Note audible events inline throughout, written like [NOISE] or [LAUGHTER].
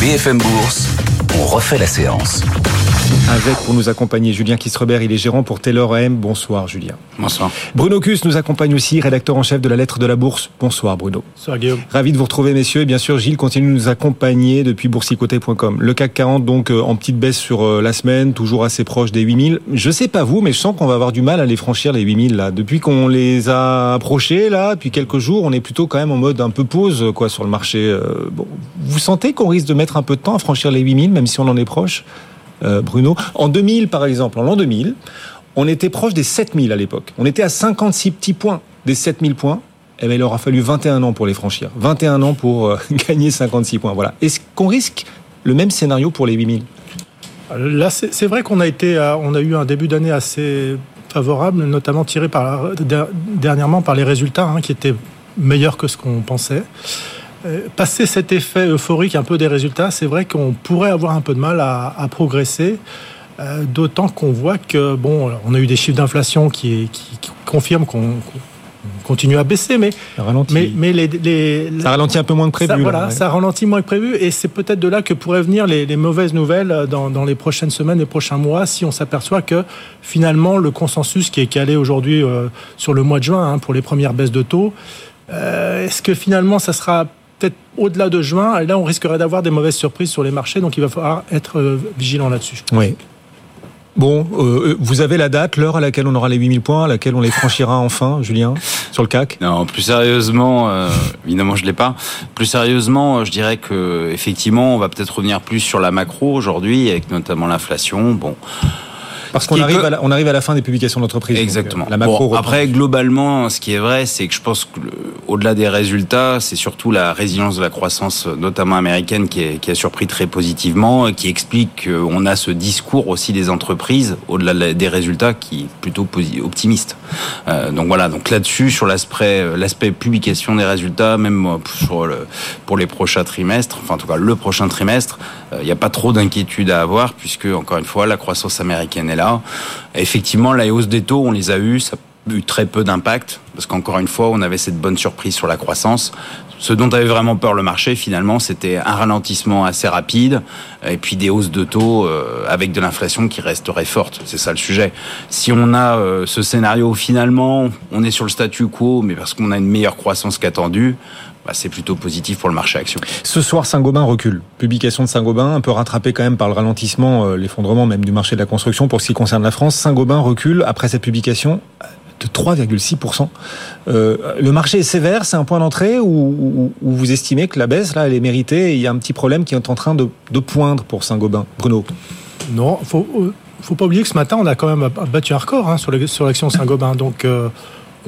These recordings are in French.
BFM Bourse, on refait la séance. Avec pour nous accompagner Julien Kisrebert, il est gérant pour Taylor AM. Bonsoir Julien. Bonsoir. Bruno Cus nous accompagne aussi, rédacteur en chef de la lettre de la Bourse. Bonsoir Bruno. Bonsoir Guillaume. Ravi de vous retrouver messieurs et bien sûr Gilles continue de nous accompagner depuis boursicoté.com. Le CAC 40 donc euh, en petite baisse sur euh, la semaine, toujours assez proche des 8000. Je sais pas vous mais je sens qu'on va avoir du mal à les franchir les 8000 là. Depuis qu'on les a approchés là, depuis quelques jours, on est plutôt quand même en mode un peu pause quoi sur le marché. Euh, bon, vous sentez qu'on risque de mettre un peu de temps à franchir les 8000 même si on en est proche? Bruno. En 2000, par exemple, en l'an 2000, on était proche des 7000 à l'époque. On était à 56 petits points des 7000 points. Eh bien, il aura fallu 21 ans pour les franchir. 21 ans pour euh, [LAUGHS] gagner 56 points. Voilà. Est-ce qu'on risque le même scénario pour les 8000 Là, c'est vrai qu'on a a eu un début d'année assez favorable, notamment tiré par, dernièrement par les résultats hein, qui étaient meilleurs que ce qu'on pensait. Euh, passer cet effet euphorique un peu des résultats, c'est vrai qu'on pourrait avoir un peu de mal à, progresser. Euh, d'autant qu'on voit que bon, on a eu des chiffres d'inflation qui, confirment qu'on continue à baisser, mais ralentit. mais, les, ça ralentit un peu moins que prévu. Ça, voilà, ça ralentit moins que prévu, et c'est peut-être de là que pourraient venir les, mauvaises nouvelles dans, les prochaines semaines, les prochains mois, si on s'aperçoit que finalement le consensus qui est calé aujourd'hui euh, sur le mois de juin hein, pour les premières baisses de taux, est-ce que finalement ça sera peut-être au-delà de juin. Là, on risquerait d'avoir des mauvaises surprises sur les marchés. Donc, il va falloir être euh, vigilant là-dessus. Oui. Bon, euh, vous avez la date, l'heure à laquelle on aura les 8000 points, à laquelle on les franchira [LAUGHS] enfin, Julien, sur le CAC Non, plus sérieusement, euh, évidemment je l'ai pas. Plus sérieusement, je dirais que effectivement, on va peut-être revenir plus sur la macro aujourd'hui, avec notamment l'inflation. Bon, parce qu'on arrive, à la, on arrive à la fin des publications d'entreprise. Exactement. la macro après, globalement, ce qui est vrai, c'est que je pense que au-delà des résultats, c'est surtout la résilience de la croissance, notamment américaine, qui, est, qui a surpris très positivement, qui explique qu'on a ce discours aussi des entreprises, au-delà des résultats, qui est plutôt optimiste. Euh, donc voilà, donc là-dessus, sur l'aspect, l'aspect publication des résultats, même sur le, pour les prochains trimestres, enfin en tout cas le prochain trimestre, il euh, n'y a pas trop d'inquiétude à avoir, puisque encore une fois, la croissance américaine est Effectivement, la hausse des taux, on les a eus, ça a eu très peu d'impact, parce qu'encore une fois, on avait cette bonne surprise sur la croissance. Ce dont avait vraiment peur le marché, finalement, c'était un ralentissement assez rapide et puis des hausses de taux euh, avec de l'inflation qui resterait forte. C'est ça le sujet. Si on a euh, ce scénario, finalement, on est sur le statu quo, mais parce qu'on a une meilleure croissance qu'attendue, bah, c'est plutôt positif pour le marché action. Ce soir, Saint-Gobain recule. Publication de Saint-Gobain, un peu rattrapé quand même par le ralentissement, euh, l'effondrement même du marché de la construction pour ce qui concerne la France. Saint-Gobain recule après cette publication de 3,6%. Euh, le marché est sévère, c'est un point d'entrée ou, vous estimez que la baisse, là, elle est méritée et il y a un petit problème qui est en train de, poindre pour Saint-Gobain? Bruno Non, faut, euh, faut pas oublier que ce matin, on a quand même battu un record hein, sur l'action Saint-Gobain. Donc,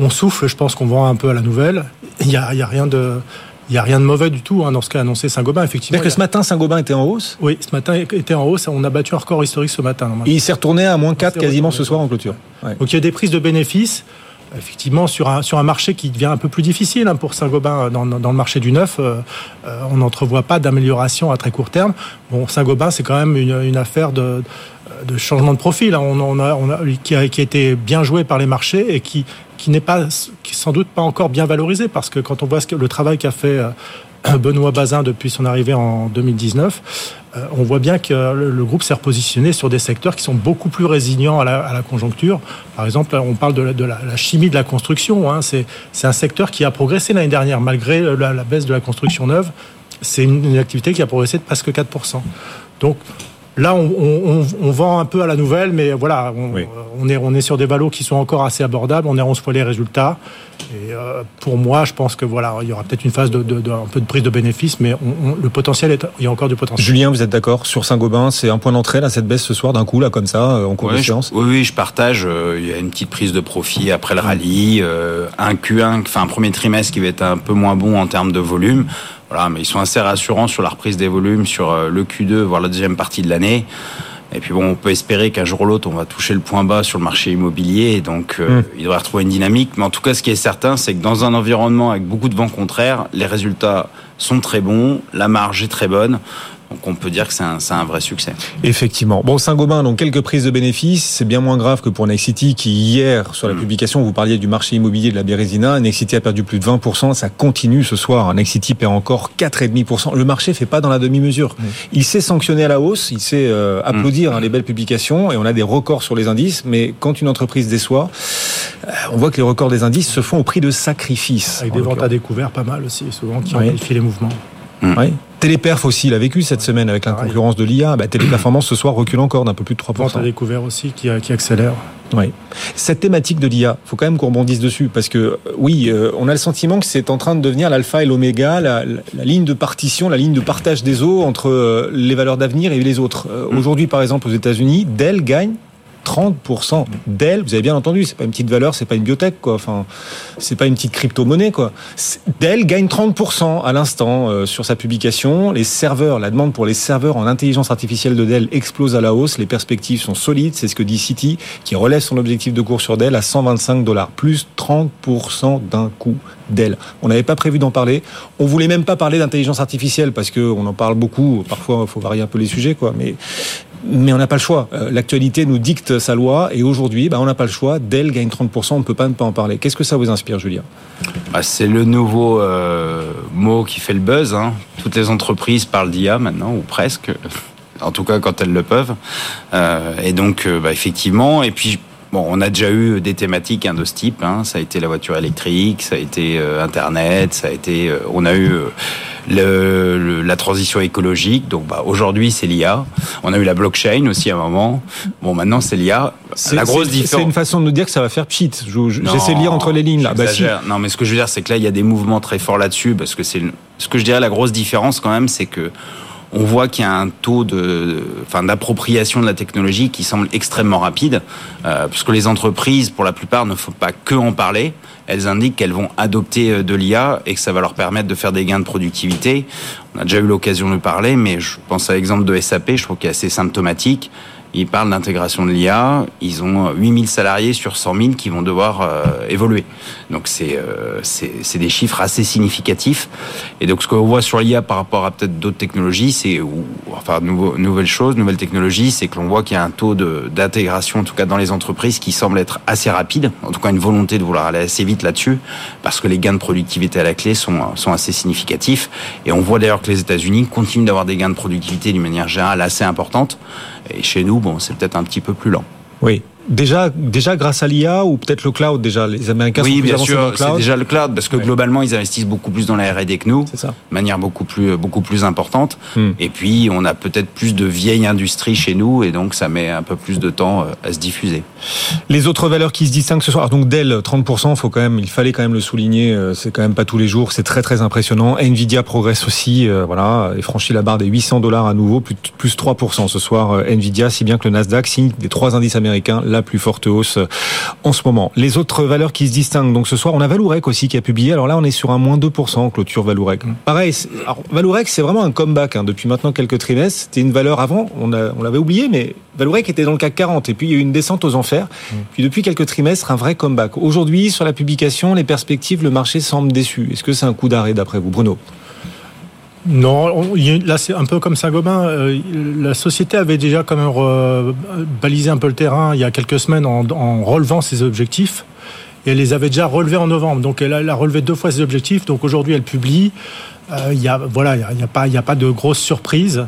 on souffle, je pense qu'on vend un peu à la nouvelle. Il n'y a, rien de... Il a rien de mauvais du tout hein, dans ce qu'a annoncé Saint-Gobain, effectivement. cest que ce matin, Saint-Gobain était en hausse Oui, ce matin était en hausse. On a battu un record historique ce matin. il s'est retourné à moins 4 quasiment ce soir en clôture. Donc il y a des prises de bénéfices effectivement sur un, sur un marché qui devient un peu plus difficile hein, pour Saint-Gobain dans, dans, le marché du neuf. Euh, euh, on n'entrevoit pas d'amélioration à très court terme. Bon, Saint-Gobain, c'est quand même une, une affaire de, de, changement de profil. Hein. On, on, a, on a, qui, a, qui a été bien joué par les marchés et qui, qui n'est pas, qui sans doute pas encore bien valorisé parce que quand on voit ce que, le travail qu'a fait euh, Benoît Bazin depuis son arrivée en 2019, euh, on voit bien que le, groupe s'est repositionné sur des secteurs qui sont beaucoup plus résilients à la, conjoncture. Par exemple, on parle de la, chimie de la construction. Hein. C'est un secteur qui a progressé l'année dernière malgré la, baisse de la construction neuve. C'est une, une activité qui a progressé de presque 4%. Donc, Là, on, vend un peu à la nouvelle, mais voilà, on, est, on est sur des valos qui sont encore assez abordables. On est 11 fois les résultats. Et euh, pour moi, je pense que voilà, il y aura peut-être une phase de, un peu de prise de bénéfice, mais le potentiel est, il y a encore du potentiel. Julien, vous êtes d'accord sur Saint-Gobain? C'est un point d'entrée là cette baisse ce soir d'un coup là comme ça euh, en cours de séance? Oui, oui, je partage. Euh, il y a une petite prise de profit après le rallye, un Q1, enfin un premier trimestre qui va être un peu moins bon en termes de volume. Voilà, mais ils sont assez rassurants sur la reprise des volumes sur euh, le Q2, voire la deuxième partie de l'année. Et puis bon, on peut espérer qu'un jour ou l'autre, on va toucher le point bas sur le marché immobilier. donc, euh, hmm. il devrait retrouver une dynamique. Mais en tout cas, ce qui est certain, c'est que dans un environnement avec beaucoup de vents contraires, les résultats sont très bons, la marge est très bonne. Donc on peut dire que c'est un, un, vrai succès. Effectivement. Bon, Saint-Gobain, donc quelques prises de bénéfices. C'est bien moins grave que pour Nexity qui hier, sur la mm. publication, vous parliez du marché immobilier de la Bérésina. Nexity a perdu plus de 20%. Ça continue ce soir. Nexity perd encore 4,5%. Le marché fait pas dans la demi-mesure. Mm. Il s'est sanctionné à la hausse. Il sait euh, applaudir mm. hein, les belles publications et on a des records sur les indices. Mais quand une entreprise déçoit, euh, on voit que les records des indices se font au prix de sacrifices. Avec des ventes à découvert, pas mal aussi, souvent, qui amplifient les mouvements. Oui. Téléperf aussi, il a vécu cette semaine avec la concurrence de l'IA. Bah, Téléperformance ce soir recule encore d'un peu plus de 3%. Vente à découvert aussi qui, qui accélère. Oui. Cette thématique de l'IA, faut quand même qu'on rebondisse dessus parce que euh, oui, euh, on a le sentiment que c'est en train de devenir l'alpha et l'oméga, la, la, ligne de partition, la ligne de partage des eaux entre euh, les valeurs d'avenir et les autres. Mm. Aujourd'hui, par exemple, aux États-Unis, Dell gagne 30% Dell, vous avez bien entendu, c'est pas une petite valeur, c'est pas une biotech, quoi. Enfin, c'est pas une petite crypto-monnaie, quoi. Dell gagne 30% à l'instant euh, sur sa publication. Les serveurs, la demande pour les serveurs en intelligence artificielle de Dell explose à la hausse. Les perspectives sont solides. C'est ce que dit Citi, qui relève son objectif de cours sur Dell à 125 dollars, plus 30% d'un coup. Dell. On n'avait pas prévu d'en parler. On voulait même pas parler d'intelligence artificielle parce que on en parle beaucoup. Parfois, il faut varier un peu les sujets, quoi. Mais mais on n'a pas le choix. Euh, l'actualité nous dicte sa loi et aujourd'hui, bah, on n'a pas le choix. Dell gagne 30%, on ne peut pas ne pas en parler. Qu'est-ce que ça vous inspire, Julien? Bah, C'est le nouveau euh, mot qui fait le buzz. Hein. Toutes les entreprises parlent d'IA maintenant, ou presque. [LAUGHS] En tout cas, quand elles le peuvent. Euh, et donc, bah, effectivement, et puis Bon, on a déjà eu des thématiques hein, de ce type. Hein. Ça a été la voiture électrique, ça a été Internet, ça a été. on a eu le, la transition écologique. Donc bah, aujourd'hui, c'est l'IA. On a eu la blockchain aussi à un moment. Bon, maintenant, c'est l'IA. La grosse différence. C'est une façon de nous dire que ça va faire pchit. J'essaie de lire entre les lignes là. Bah, Non, mais ce que je veux dire, c'est que là, il y a des mouvements très forts là-dessus parce que c'est ce que je dirais la grosse différence quand même, c'est que on voit qu'il y a un taux de, enfin, d'appropriation de la technologie qui semble extrêmement rapide, euh, puisque les entreprises, pour la plupart, ne font pas que en parler. Elles indiquent qu'elles vont adopter euh, de l'IA et que ça va leur permettre de faire des gains de productivité. On a déjà eu l'occasion de parler, mais je pense à l'exemple de SAP, je trouve qu'il est assez symptomatique. Ils parlent d'intégration de l'IA. Ils ont 8000 salariés sur 100 000 qui vont devoir euh, évoluer. Donc c'est euh, c'est des chiffres assez significatifs. Et donc ce qu'on voit sur l'IA par rapport à peut-être d'autres technologies, c'est enfin nouveau, nouvelle chose, nouvelle technologie, c'est que l'on voit qu'il y a un taux d'intégration, en tout cas dans les entreprises, qui semble être assez rapide. En tout cas une volonté de vouloir aller assez vite là-dessus, parce que les gains de productivité à la clé sont sont assez significatifs. Et on voit d'ailleurs que les États-Unis continuent d'avoir des gains de productivité d'une manière générale assez importante. Et chez nous, bon, c'est peut-être un petit peu plus lent. Oui. Déjà, déjà grâce à l'IA ou peut-être le cloud déjà les Américains oui, sont bien sûr, c'est déjà le cloud parce que globalement ils investissent beaucoup plus dans la R&D que nous, de manière beaucoup plus beaucoup plus importante. Hmm. Et puis on a peut-être plus de vieille industrie chez nous et donc ça met un peu plus de temps euh, à se diffuser. Les autres valeurs qui se distinguent ce soir, donc Dell 30 faut quand même, il fallait quand même le souligner, euh, c'est quand même pas tous les jours, c'est très très impressionnant. Nvidia progresse aussi, euh, voilà, et franchit la barre des 800 dollars à nouveau, plus plus 3 ce soir Nvidia, si bien que le Nasdaq signe des trois indices américains la plus forte hausse euh, en ce moment. Les autres valeurs qui se distinguent, donc ce soir, on a Valourec aussi qui a publié. Alors là, on est sur un moins 2% clôture Valourec. Mm. Pareil, Valourec, c'est vraiment un comeback hein, depuis maintenant quelques trimestres. C'était une valeur avant, on, on l'avait oublié, mais Valourec était dans le CAC 40 et puis il y a eu une descente aux enfers. Mm. Puis depuis quelques trimestres, un vrai comeback. Aujourd'hui, sur la publication, les perspectives, le marché semble déçu. Est-ce que c'est un coup d'arrêt d'après vous, Bruno? Non, là c'est un peu comme Saint-Gobain. Euh, la société avait déjà quand même balisé un peu le terrain il y a quelques semaines en, relevant ses objectifs. Et elle les avait déjà relevés en novembre. Donc elle a, relevé deux fois ses objectifs. Donc aujourd'hui elle publie. Euh, il a, voilà, il n'y a, pas, a pas de grosse surprise.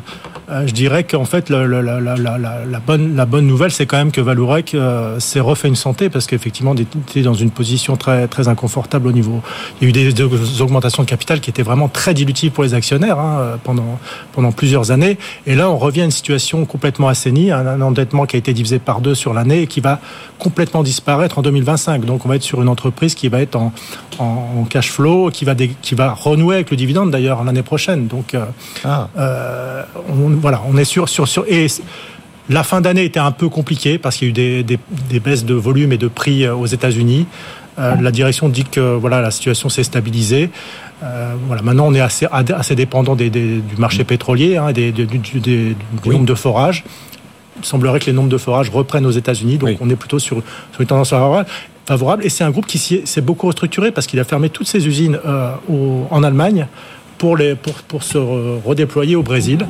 Euh, je dirais qu'en fait, la, bonne, la bonne nouvelle, c'est quand même que Valourec euh, s'est refait une santé parce qu'effectivement, il était dans une position très, très inconfortable au niveau. Il y a eu des, augmentations de capital qui étaient vraiment très dilutives pour les actionnaires hein, pendant, pendant plusieurs années. Et là, on revient à une situation complètement assainie, un, endettement qui a été divisé par deux sur l'année et qui va complètement disparaître en 2025. Donc, on va être sur une entreprise qui va être en, en, cash flow, qui va, qui va renouer avec le dividende d'ailleurs l'année prochaine. Donc, euh, ah. on, voilà, on est sur, sur, sur et la fin d'année était un peu compliquée parce qu'il y a eu des, des, baisses de volume et de prix euh, aux États-Unis. Euh, la direction dit que voilà la situation s'est stabilisée. Euh, voilà, maintenant on est assez, assez dépendant des, du marché pétrolier, hein, des, du, du, nombre de forages. Il semblerait que les nombres de forages reprennent aux États-Unis, donc on est plutôt sur, sur une tendance favorable. Et c'est un groupe qui s'est beaucoup restructuré parce qu'il a fermé toutes ses usines en Allemagne pour, se redéployer au Brésil.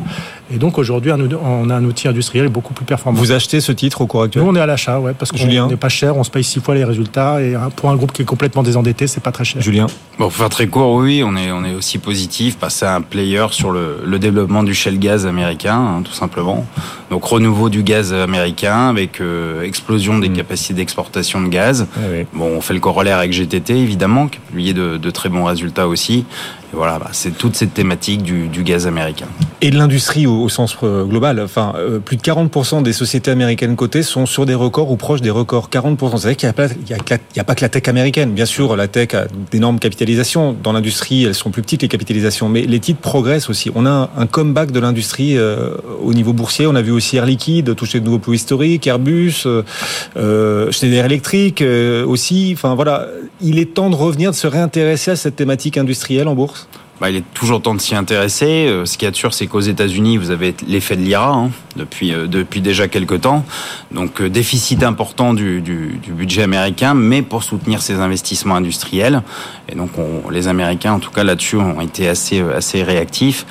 Et donc aujourd'hui, on a un outil industriel beaucoup plus performant. Vous achetez ce titre au cours actuel Nous, on est à l'achat, ouais, parce qu'on n'est pas cher, on se paye six fois les résultats. Et pour un groupe qui est complètement désendetté, c'est pas très cher. Julien Bon, pour faire très court, oui, on est, on est aussi positif, passer à un player sur le, le développement du shell gaz américain, hein, tout simplement. Donc renouveau du gaz américain avec euh, explosion des mmh. capacités d'exportation de gaz. Eh bon, on fait le corollaire avec GTT, évidemment, qui a publié de, de très bons résultats aussi voilà, bah, c'est toute cette thématique du, gaz américain. Et de l'industrie au, sens euh, global. Euh, plus de 40% des sociétés américaines cotées sont sur des records ou proches des records. 40%. C'est vrai qu'il n'y a, a, pas que la tech américaine. Bien sûr, la tech a d'énormes capitalisations. Dans l'industrie, elles sont plus petites, les capitalisations. Mais les titres progressent aussi. On a un, comeback de l'industrie euh, au niveau boursier. On a vu aussi Air Liquide toucher de nouveaux plus historiques, Airbus, euh, Schneider Electric aussi. Enfin, voilà. Il est temps de revenir, de se réintéresser à cette thématique industrielle en bourse bah, il est toujours temps de s'y intéresser. Euh, ce qui est sûr, c'est qu'aux États-Unis, vous avez l'effet de l'IRA hein, depuis euh, depuis déjà quelques temps. Donc euh, déficit important du, du, du, budget américain, mais pour soutenir ces investissements industriels. Et donc on, les Américains, en tout cas là-dessus, ont été assez assez réactifs.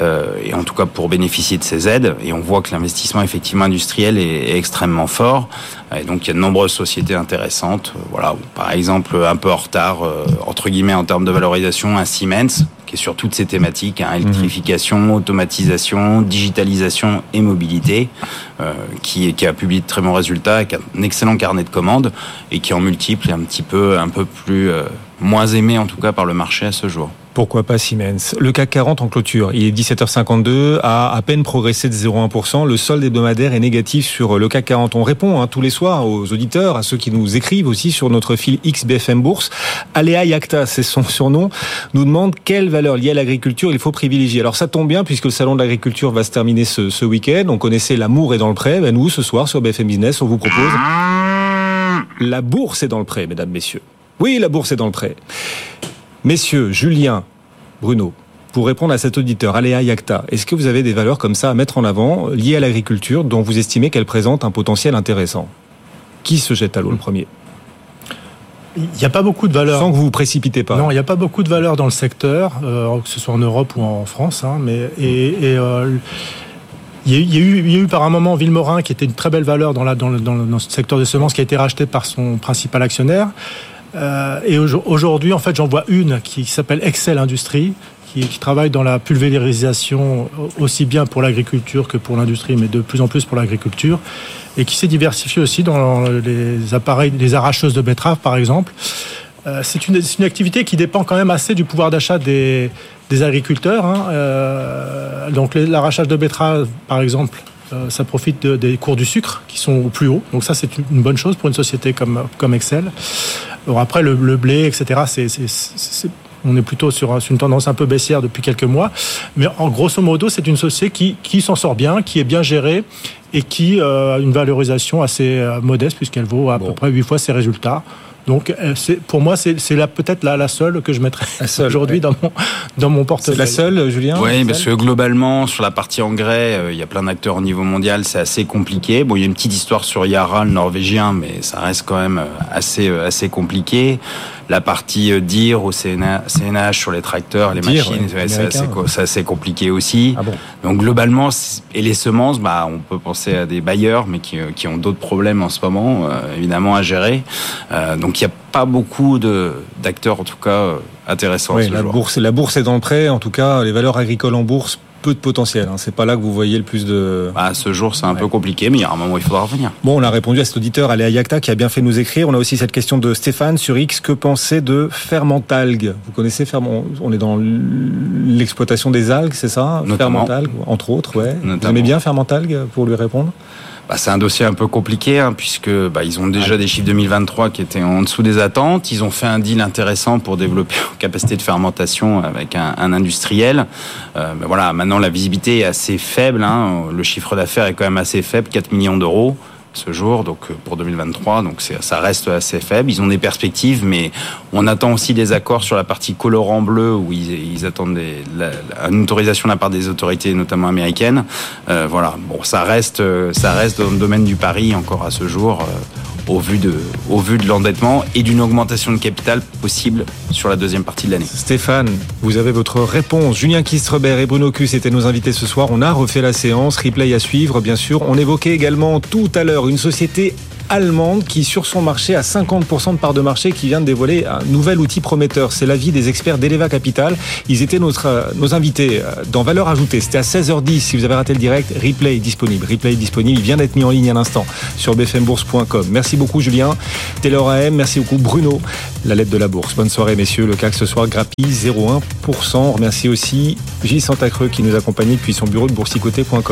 Euh, et en tout cas pour bénéficier de ces aides. Et on voit que l'investissement effectivement industriel est, est, extrêmement fort. Et donc il y a de nombreuses sociétés intéressantes. Voilà, par exemple un peu en retard entre guillemets en termes de valorisation, un Siemens qui est sur toutes ces thématiques, hein, électrification, automatisation, digitalisation et mobilité, euh, qui, qui, a publié de très bons résultats, qui a un excellent carnet de commandes et qui en multiple est un petit peu, un peu plus euh, moins aimé en tout cas par le marché à ce jour. Pourquoi pas Siemens? Le CAC 40 en clôture, il est 17h52, a à peine progressé de 0,1%. Le solde hebdomadaire est négatif sur le CAC 40. On répond hein, tous les soirs aux auditeurs, à ceux qui nous écrivent aussi sur notre fil XBFM Bourse. Aléa Yacta, c'est son surnom, nous demande quelle valeur liée à l'agriculture il faut privilégier. Alors ça tombe bien puisque le salon de l'agriculture va se terminer ce, ce week-end. On connaissait l'amour est dans le prêt. Ben nous, ce soir sur BFM Business, on vous propose la bourse est dans le prêt, mesdames, messieurs. Oui, la bourse est dans le prêt. Messieurs, Julien, Bruno, pour répondre à cet auditeur, Aléa Yacta, est-ce que vous avez des valeurs comme ça à mettre en avant, liées à l'agriculture, dont vous estimez qu'elles présentent un potentiel intéressant? Qui se jette à l'eau le premier? Il n'y a pas beaucoup de valeurs. Sans que vous vous précipitez pas. Non, il n'y a pas beaucoup de valeurs dans le secteur, euh, que ce soit en Europe ou en France. Hein, mais et, euh, il y, a eu, il y, a eu, par un moment Villemorin qui était une très belle valeur dans, la, dans, le, dans, secteur des semences qui a été racheté par son principal actionnaire. Euh, et aujourd'hui, en fait, j'en vois une qui s'appelle Excel Industrie, qui, qui, travaille dans la pulvérisation aussi bien pour l'agriculture que pour l'industrie, mais de plus en plus pour l'agriculture, et qui s'est diversifiée aussi dans les appareils, les arracheuses de betteraves, par exemple. Euh, c'est une, une, activité qui dépend quand même assez du pouvoir d'achat des, des, agriculteurs. Hein. Euh, donc l'arrachage de betteraves, par exemple, euh, ça profite des cours du sucre qui sont au plus haut. Donc ça, c'est une bonne chose pour une société comme, comme Excel. Alors après, le, blé, etc., c'est, on est plutôt sur, une tendance un peu baissière depuis quelques mois. Mais en grosso modo, c'est une société qui, qui s'en sort bien, qui est bien gérée et qui euh, a une valorisation assez euh, modeste puisqu'elle vaut à peu près 8 fois ses résultats. Donc, euh, pour moi, c'est peut-être la, la, seule que je mettrais aujourd'hui dans, mon, dans mon portefeuille. C'est la seule, Julien Oui, parce que globalement, sur la partie engrais, euh, il y a plein d'acteurs au niveau mondial, c'est assez compliqué. Bon, il y a une petite histoire sur Yara, le norvégien, mais ça reste quand même euh, assez, assez compliqué. La partie DIR au CNH sur les tracteurs, les machines, c'est assez, compliqué aussi. Ah bon Donc, globalement, et les semences, bah, on peut penser à des bailleurs, mais qui, qui ont d'autres problèmes en ce moment, évidemment, à gérer. donc, donc il n'y a pas beaucoup d'acteurs, en tout cas, euh, intéressants. Oui, la, Bourse, la bourse est dans le prêt. En tout cas, les valeurs agricoles en bourse, peu de potentiel. Hein. C'est pas là que vous voyez le plus de. Bah, ce jour, c'est un peu compliqué, mais il y a un moment où il faudra revenir. Bon, on a répondu à cet auditeur, Aléa Yacta, qui a bien fait nous écrire. On a aussi cette question de Stéphane sur X. Que penser de Fermentalgue Vous connaissez Ferment On est dans l'exploitation des algues, c'est ça? Fermentalgue, entre autres, ouais. Vous aimez bien Fermentalgue pour lui répondre? Bah, c'est un dossier un peu compliqué hein, puisque bah, ils ont déjà des chiffres 2023 qui étaient en dessous des attentes. Ils ont fait un deal intéressant pour développer [LAUGHS] une capacité de fermentation avec un, un industriel. Euh, voilà, maintenant la visibilité est assez faible. Hein. Le chiffre d'affaires est quand même assez faible, 4 millions d'euros ce jour, donc euh, pour 2023, donc ça reste assez faible. Ils ont des perspectives, mais on attend aussi des accords sur la partie colorant bleu où ils, attendent une autorisation de la part des autorités, notamment américaines. Euh, voilà, bon, ça reste, euh, ça reste dans le domaine du pari encore à ce jour. Au vu de, au vu de l'endettement et d'une augmentation de capital possible sur la deuxième partie de l'année. Stéphane, vous avez votre réponse. Julien Kistrebert et Bruno Cus étaient nos invités ce soir. On a refait la séance, replay à suivre, bien sûr. On évoquait également tout à l'heure une société allemande qui, sur son marché, a 50% de part de marché, qui vient de dévoiler un nouvel outil prometteur. C'est l'avis des experts d'Eleva Capital. Ils étaient notre, nos invités dans Valeur Ajoutée. C'était à 16h10. Si vous avez raté le direct, replay disponible. Replay disponible. Il vient d'être mis en ligne à l'instant sur bfmbourse.com. Merci beaucoup, Julien. Taylor AM. Merci beaucoup, Bruno. La lettre de la bourse. Bonne soirée, messieurs. Le CAC ce soir grappille 0,1%. On remercie aussi Gilles Santacreux qui nous accompagne depuis son bureau de boursicoté.com.